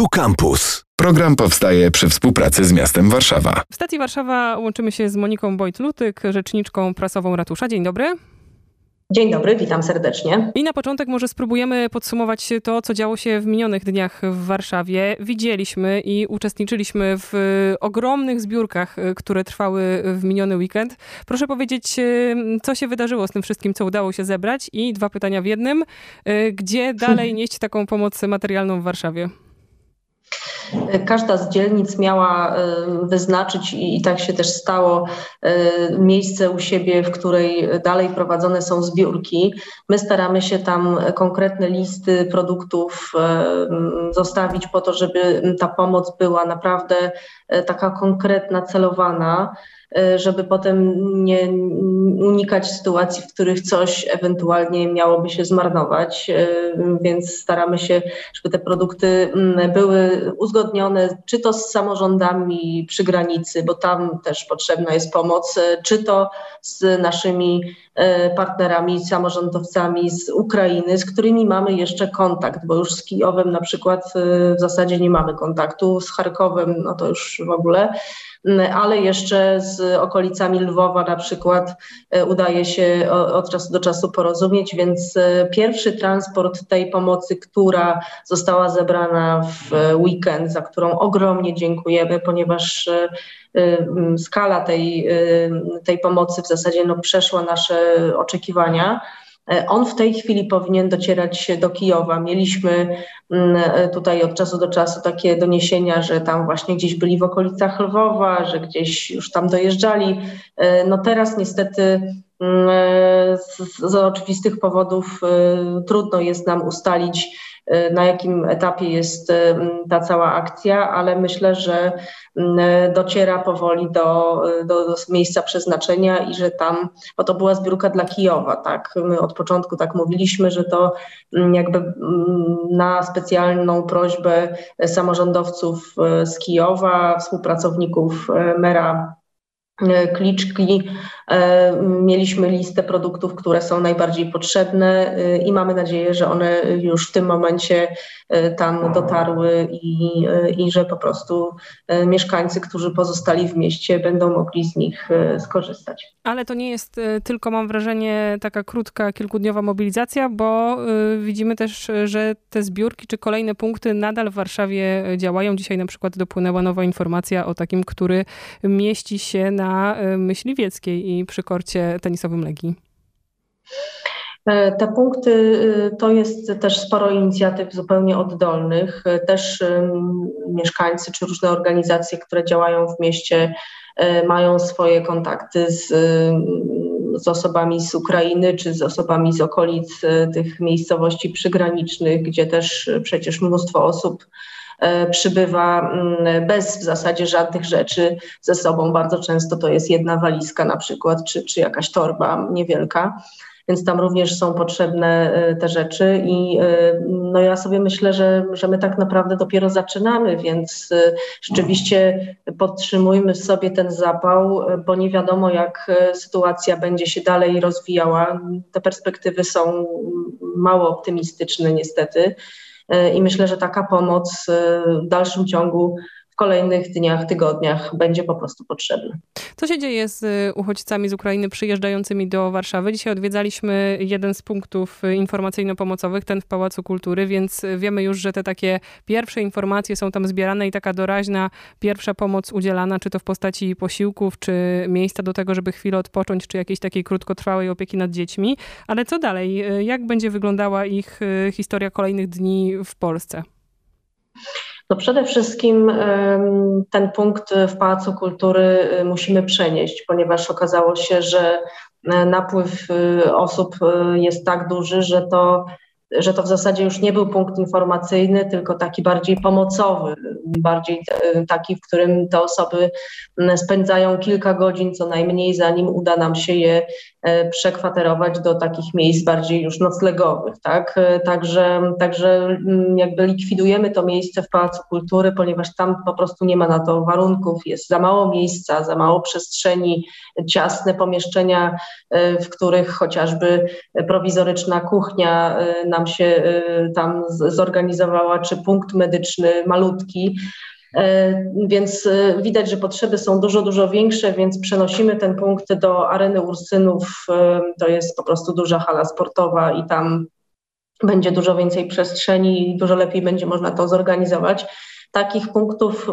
Tu Campus. Program powstaje przy współpracy z miastem Warszawa. W stacji Warszawa łączymy się z Moniką Wojt-Lutyk, rzeczniczką prasową ratusza. Dzień dobry. Dzień dobry, witam serdecznie. I na początek może spróbujemy podsumować to, co działo się w minionych dniach w Warszawie. Widzieliśmy i uczestniczyliśmy w ogromnych zbiórkach, które trwały w miniony weekend. Proszę powiedzieć, co się wydarzyło z tym wszystkim, co udało się zebrać? I dwa pytania w jednym. Gdzie dalej nieść taką pomoc materialną w Warszawie? Każda z dzielnic miała e, wyznaczyć, i tak się też stało, e, miejsce u siebie, w której dalej prowadzone są zbiórki. My staramy się tam konkretne listy produktów e, zostawić po to, żeby ta pomoc była naprawdę taka konkretna, celowana. E, żeby potem nie unikać sytuacji, w których coś ewentualnie miałoby się zmarnować. E, więc staramy się, żeby te produkty mm, były uzgodnione, czy to z samorządami przy granicy, bo tam też potrzebna jest pomoc, e, czy to z naszymi partnerami, samorządowcami z Ukrainy, z którymi mamy jeszcze kontakt, bo już z Kijowem na przykład w zasadzie nie mamy kontaktu, z Charkowem no to już w ogóle ale jeszcze z okolicami Lwowa na przykład e, udaje się od czasu do czasu porozumieć, więc e, pierwszy transport tej pomocy, która została zebrana w weekend, za którą ogromnie dziękujemy, ponieważ e, skala tej, tej pomocy w zasadzie no, przeszła nasze oczekiwania. E, on w tej chwili powinien docierać do Kijowa. Mieliśmy mm, e, tutaj od czasu do czasu takie doniesienia, że tam właśnie gdzieś byli w okolicach Lwowa, że gdzieś już tam dojeżdżali. E, no teraz niestety mm, z, z oczywistych powodów trudno jest nam ustalić, na jakim etapie jest y, ta cała akcja, ale myślę, że y, dociera powoli do, do, do, miejsca przeznaczenia i że tam, bo to była zbiórka dla Kijowa, tak? My od początku tak mówiliśmy, że to jakby na specjalną prośbę samorządowców z Kijowa, współpracowników mera kliczki. E, mieliśmy listę produktów, które są najbardziej potrzebne e, i mamy nadzieję, że one już w tym momencie e, tam dotarły i, i że po prostu mieszkańcy, którzy pozostali w mieście, będą mogli z nich skorzystać. Ale to nie jest tylko, mam wrażenie, taka krótka, kilkudniowa mobilizacja, bo widzimy też, że te zbiórki czy kolejne punkty nadal w Warszawie działają. Dzisiaj na przykład dopłynęła nowa informacja o takim, który mieści się na myśliwieckiej i przy korcie tenisowym Legii? E, te punkty y, to jest też sporo inicjatyw zupełnie oddolnych. E, też mieszkańcy czy różne organizacje, które działają w mieście, e, mają swoje kontakty z, z osobami z Ukrainy czy z osobami z okolic tych miejscowości przygranicznych, gdzie też przecież mnóstwo osób E, przybywa mm, bez w zasadzie żadnych rzeczy ze sobą. Bardzo często to jest jedna walizka na przykład, czy, czy jakaś torba niewielka więc tam również są potrzebne e, te rzeczy i e, no ja sobie myślę, że, że my tak naprawdę dopiero zaczynamy, więc rzeczywiście podtrzymujmy sobie ten zapał, bo nie wiadomo jak sytuacja będzie się dalej rozwijała. Te perspektywy są mało optymistyczne niestety. E, i myślę, że taka pomoc e, w dalszym ciągu kolejnych dniach, tygodniach będzie po prostu potrzebna. Co się dzieje z e, uchodźcami z Ukrainy przyjeżdżającymi do Warszawy? Dzisiaj odwiedzaliśmy jeden z punktów informacyjno-pomocowych, ten w Pałacu Kultury, więc wiemy już, że te takie pierwsze informacje są tam zbierane i taka doraźna pierwsza pomoc udzielana, czy to w postaci posiłków, czy miejsca do tego, żeby chwilę odpocząć, czy jakiejś takiej krótkotrwałej opieki nad dziećmi. Ale co dalej? Jak będzie wyglądała ich historia kolejnych dni w Polsce? No przede wszystkim ten punkt w Pałacu Kultury y, musimy przenieść, ponieważ okazało się, że e, napływ y, osób y, jest tak duży, że to, że to w zasadzie już nie był punkt informacyjny, tylko taki bardziej pomocowy, bardziej e, taki, w którym te osoby spędzają kilka godzin co najmniej, zanim uda nam się je przekwaterować do takich miejsc bardziej już noclegowych, tak? Także, także mm, jakby likwidujemy to miejsce w Pałacu Kultury, ponieważ tam po prostu nie ma na to warunków, jest za mało miejsca, za mało przestrzeni, ciasne pomieszczenia, w których chociażby prowizoryczna kuchnia nam się tam zorganizowała, czy punkt medyczny malutki, E, więc e, widać, że potrzeby są dużo, dużo większe, więc przenosimy ten punkt do areny Ursynów. E, to jest po prostu duża hala sportowa i tam będzie dużo więcej przestrzeni i dużo lepiej będzie można to zorganizować. Takich punktów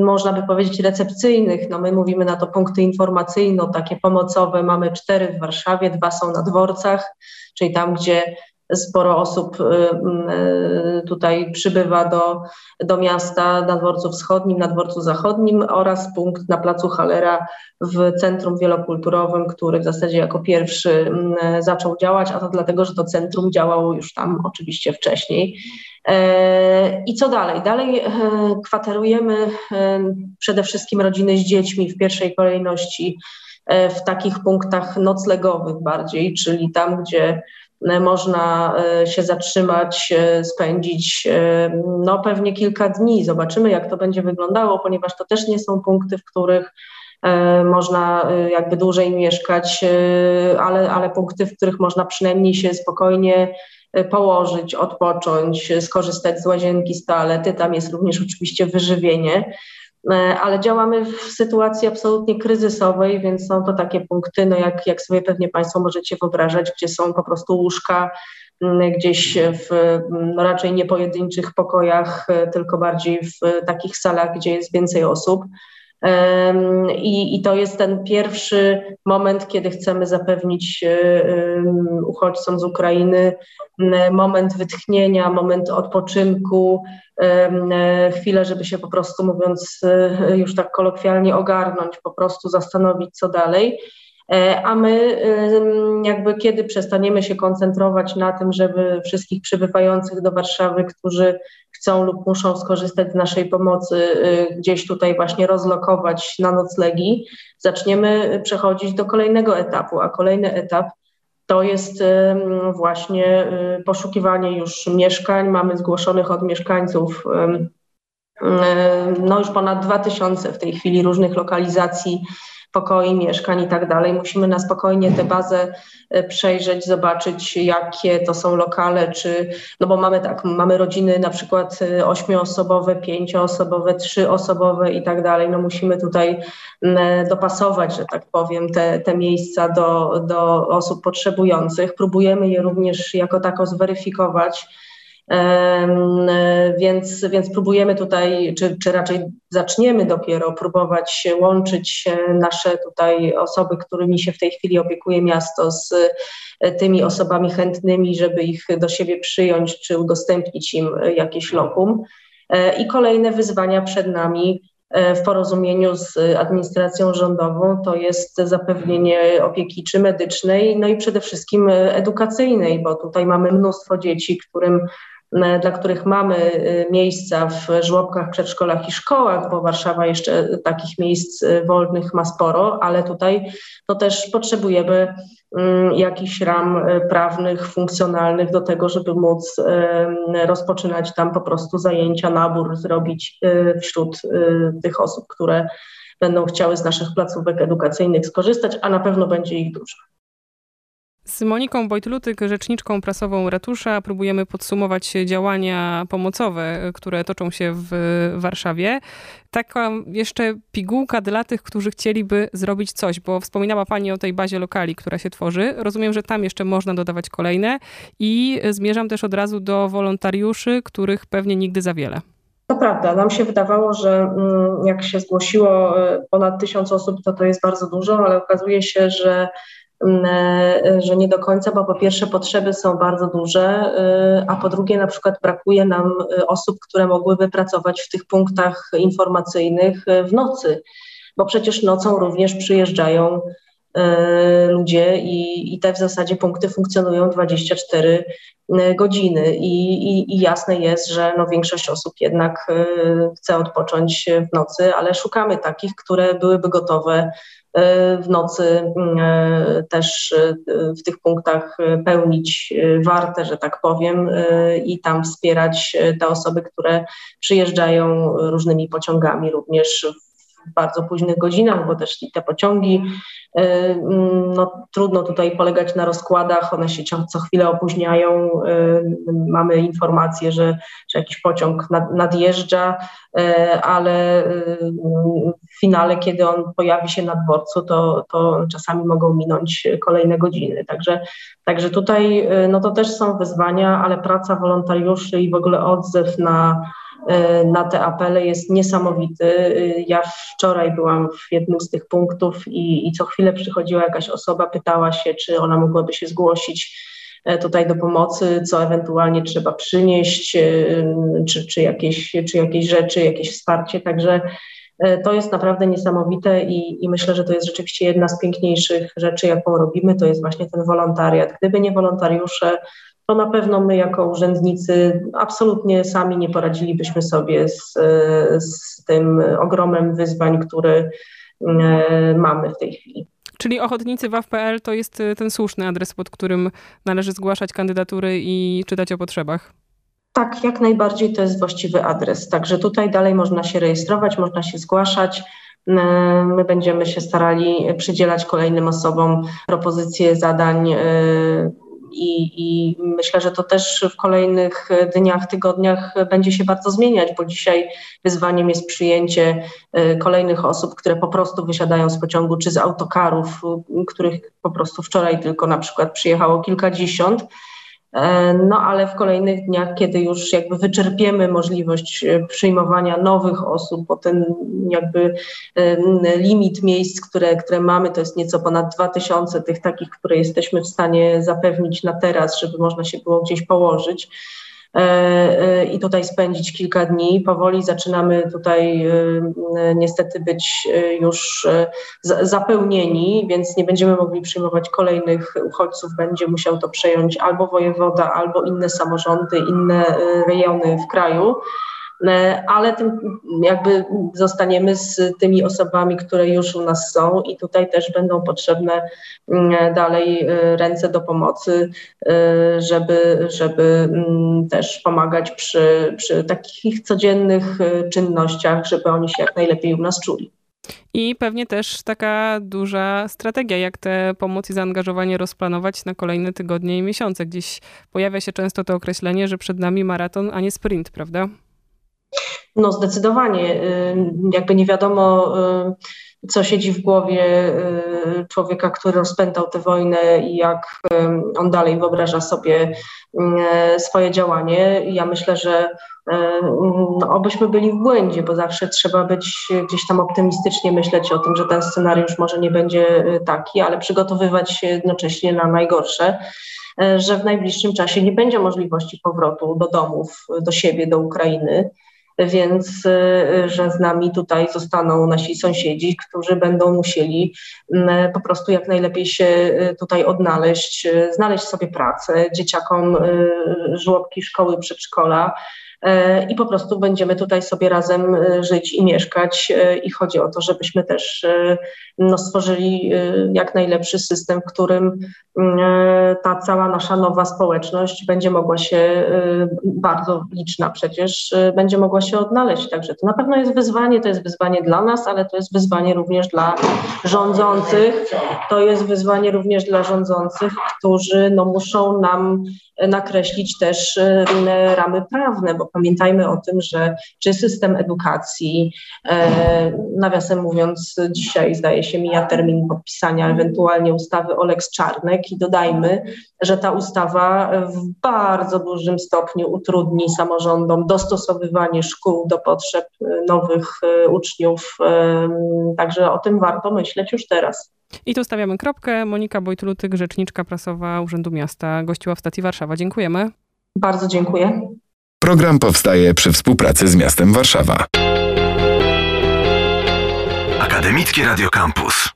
można by powiedzieć recepcyjnych, no my mówimy na to punkty informacyjno, takie pomocowe, mamy cztery w Warszawie, dwa są na dworcach, czyli tam, gdzie sporo osób y, y, tutaj przybywa do, do miasta na dworcu wschodnim, na dworcu zachodnim oraz punkt na placu Halera w Centrum Wielokulturowym, który w zasadzie jako pierwszy zaczął działać, a to dlatego, że to centrum działało już tam oczywiście wcześniej. E, I co dalej? Dalej e, kwaterujemy e, przede wszystkim rodziny z dziećmi w pierwszej kolejności w takich punktach noclegowych bardziej, czyli tam, gdzie można e, się zatrzymać, e, spędzić no pewnie kilka dni. Zobaczymy, jak to będzie wyglądało, ponieważ to też nie są punkty, w których można jakby dłużej mieszkać, ale, ale punkty, w których można przynajmniej się spokojnie położyć, odpocząć, skorzystać z łazienki, z toalety. Tam jest również oczywiście wyżywienie. E, ale działamy w sytuacji absolutnie kryzysowej, więc są to takie punkty, no jak, jak sobie pewnie Państwo możecie wyobrażać, gdzie są po prostu łóżka gdzieś w no raczej nie pojedynczych pokojach, e, tylko bardziej w takich salach, gdzie jest więcej osób. I, I, to jest ten pierwszy moment, kiedy chcemy zapewnić e, uchodźcom z Ukrainy moment wytchnienia, moment odpoczynku, e, chwilę, żeby się po prostu, mówiąc e, już tak kolokwialnie, ogarnąć, po prostu zastanowić, co dalej. A my, jakby kiedy przestaniemy się koncentrować na tym, żeby wszystkich przybywających do Warszawy, którzy chcą lub muszą skorzystać z naszej pomocy, y, gdzieś tutaj właśnie rozlokować na noclegi, zaczniemy przechodzić do kolejnego etapu, a kolejny etap to jest właśnie y, poszukiwanie już mieszkań. Mamy zgłoszonych od mieszkańców no już ponad 2000 w tej chwili różnych lokalizacji pokoi, mieszkań i tak dalej. Musimy na spokojnie tę bazę e, przejrzeć, zobaczyć, jakie to są lokale, czy, no bo mamy tak, mamy rodziny na przykład e, ośmioosobowe, pięcioosobowe, trzyosobowe i tak dalej. No musimy tutaj dopasować, że tak powiem, te, te miejsca do, do osób potrzebujących. Próbujemy je również jako tako zweryfikować więc, więc próbujemy tutaj, czy, czy raczej zaczniemy dopiero próbować łączyć nasze tutaj osoby, którymi się w tej chwili opiekuje miasto, z e, tymi osobami chętnymi, żeby ich do siebie przyjąć, czy udostępnić im jakieś lokum. E, I kolejne wyzwania przed nami e, w porozumieniu z administracją rządową to jest zapewnienie opieki czy medycznej, no i przede wszystkim edukacyjnej, bo tutaj mamy mnóstwo dzieci, którym E, dla których mamy e, miejsca w żłobkach, przedszkolach i szkołach, bo Warszawa jeszcze takich miejsc e, wolnych ma sporo, ale tutaj to też potrzebujemy mm, jakichś ram prawnych, funkcjonalnych do tego, żeby móc rozpoczynać tam po prostu zajęcia, nabór zrobić wśród tych osób, które będą chciały z naszych placówek edukacyjnych skorzystać, a na pewno będzie ich dużo. Z Moniką Wojtlutyk, rzeczniczką prasową Ratusza, próbujemy podsumować działania pomocowe, które toczą się w Warszawie. Taka jeszcze pigułka dla tych, którzy chcieliby zrobić coś, bo wspominała Pani o tej bazie lokali, która się tworzy. Rozumiem, że tam jeszcze można dodawać kolejne i zmierzam też od razu do wolontariuszy, których pewnie nigdy za wiele. To prawda, nam się wydawało, że mm, jak się zgłosiło e, ponad tysiąc osób, to to jest bardzo dużo, ale okazuje się, że że nie do końca, bo po pierwsze potrzeby są bardzo duże, e, a po drugie na przykład brakuje nam e, osób, które mogłyby pracować w tych punktach informacyjnych w nocy, bo przecież nocą również przyjeżdżają ludzie i, i te w zasadzie punkty funkcjonują 24 godziny. I, i, i jasne jest, że no większość osób jednak chce odpocząć w nocy, ale szukamy takich, które byłyby gotowe w nocy mm, też w tych punktach pełnić wartę, że tak powiem, i tam wspierać te osoby, które przyjeżdżają różnymi pociągami również bardzo późnych godzinach, bo też te pociągi Y, mm, no, trudno tutaj polegać na rozkładach, one się co chwilę opóźniają. Y, mamy informację, że, że jakiś pociąg nadjeżdża, y, ale w finale, kiedy on pojawi się na dworcu, to, to czasami mogą minąć kolejne godziny. Także, także tutaj no to też są wyzwania, ale praca wolontariuszy i w ogóle odzew na na te apele jest niesamowity. E, ja wczoraj byłam w jednym z tych punktów i, i co chwilę przychodziła jakaś osoba, pytała się, czy ona mogłaby się zgłosić e, tutaj do pomocy, co ewentualnie trzeba przynieść, czy, czy, jakieś, czy jakieś rzeczy, jakieś wsparcie. Także to jest naprawdę niesamowite i, i, myślę, że to jest rzeczywiście jedna z piękniejszych rzeczy, jaką robimy, to jest właśnie ten wolontariat. Gdyby nie wolontariusze, to na pewno my jako urzędnicy absolutnie sami nie poradzilibyśmy sobie z, z tym ogromem wyzwań, który e, mamy w tej chwili. Czyli ochotnicy WAW.pl to jest e, ten słuszny adres, pod którym należy zgłaszać kandydatury i czytać o potrzebach? Tak, jak najbardziej to jest właściwy adres. Także tutaj dalej można się rejestrować, można się zgłaszać. E, my będziemy się starali przydzielać kolejnym osobom propozycje zadań i, I, myślę, że to też w kolejnych dniach, tygodniach będzie się bardzo zmieniać, bo dzisiaj wyzwaniem jest przyjęcie y, kolejnych osób, które po prostu wysiadają z pociągu czy z autokarów, których po prostu wczoraj tylko na przykład przyjechało kilkadziesiąt. E, no ale w kolejnych dniach, kiedy już jakby wyczerpiemy możliwość e, przyjmowania nowych osób, bo ten jakby e, limit miejsc, które, które mamy, to jest nieco ponad 2000 tych takich, które jesteśmy w stanie zapewnić na teraz, żeby można się było gdzieś położyć. E, e, i tutaj spędzić kilka dni. Powoli zaczynamy tutaj e, niestety być już zapełnieni, więc nie będziemy mogli przyjmować kolejnych uchodźców. Będzie musiał to przejąć albo wojewoda, albo inne samorządy, inne rejony w kraju. E, ale tym jakby zostaniemy z tymi osobami, które już u nas są i tutaj też będą potrzebne mm, dalej e, ręce do pomocy, e, żeby, żeby mm, też pomagać przy, przy takich codziennych czynnościach, żeby oni się jak najlepiej u nas czuli. I pewnie też taka duża strategia, jak tę pomoc i zaangażowanie rozplanować na kolejne tygodnie i miesiące. Gdzieś pojawia się często to określenie, że przed nami maraton, a nie sprint, prawda? No zdecydowanie. Jakby nie wiadomo, co siedzi w głowie człowieka, który rozpętał tę wojnę i jak on dalej wyobraża sobie swoje działanie. Ja myślę, że no, obyśmy byli w błędzie, bo zawsze trzeba być gdzieś tam optymistycznie myśleć o tym, że ten scenariusz może nie będzie taki, ale przygotowywać się jednocześnie na najgorsze że w najbliższym czasie nie będzie możliwości powrotu do domów, do siebie, do Ukrainy więc y, że z nami tutaj zostaną nasi sąsiedzi, którzy będą musieli mm, po prostu jak najlepiej się y, tutaj odnaleźć, y, znaleźć sobie pracę, dzieciakom żłobki, szkoły, przedszkola, i po prostu będziemy tutaj sobie razem e, żyć i mieszkać. E, I chodzi o to, żebyśmy też no, stworzyli jak najlepszy system, w którym ta cała nasza nowa społeczność będzie mogła się, bardzo liczna przecież, będzie mogła się odnaleźć. Także to na pewno jest wyzwanie, to jest wyzwanie dla nas, ale to jest wyzwanie również dla rządzących. To jest wyzwanie również dla rządzących, którzy no, muszą nam nakreślić też inne ramy prawne, bo pamiętajmy o tym, że czy system edukacji, e, nawiasem mówiąc, dzisiaj zdaje się mija termin podpisania ewentualnie ustawy o Lex Czarnek i dodajmy, że ta ustawa w bardzo dużym stopniu utrudni samorządom dostosowywanie szkół do potrzeb nowych e, uczniów. E, także o tym warto myśleć już teraz. I tu stawiamy kropkę. Monika Bojtlutyk, rzeczniczka prasowa Urzędu Miasta, gościła w stacji Warszawa. Dziękujemy. Bardzo dziękuję. Program powstaje przy współpracy z miastem Warszawa. Akademickie Radio Campus.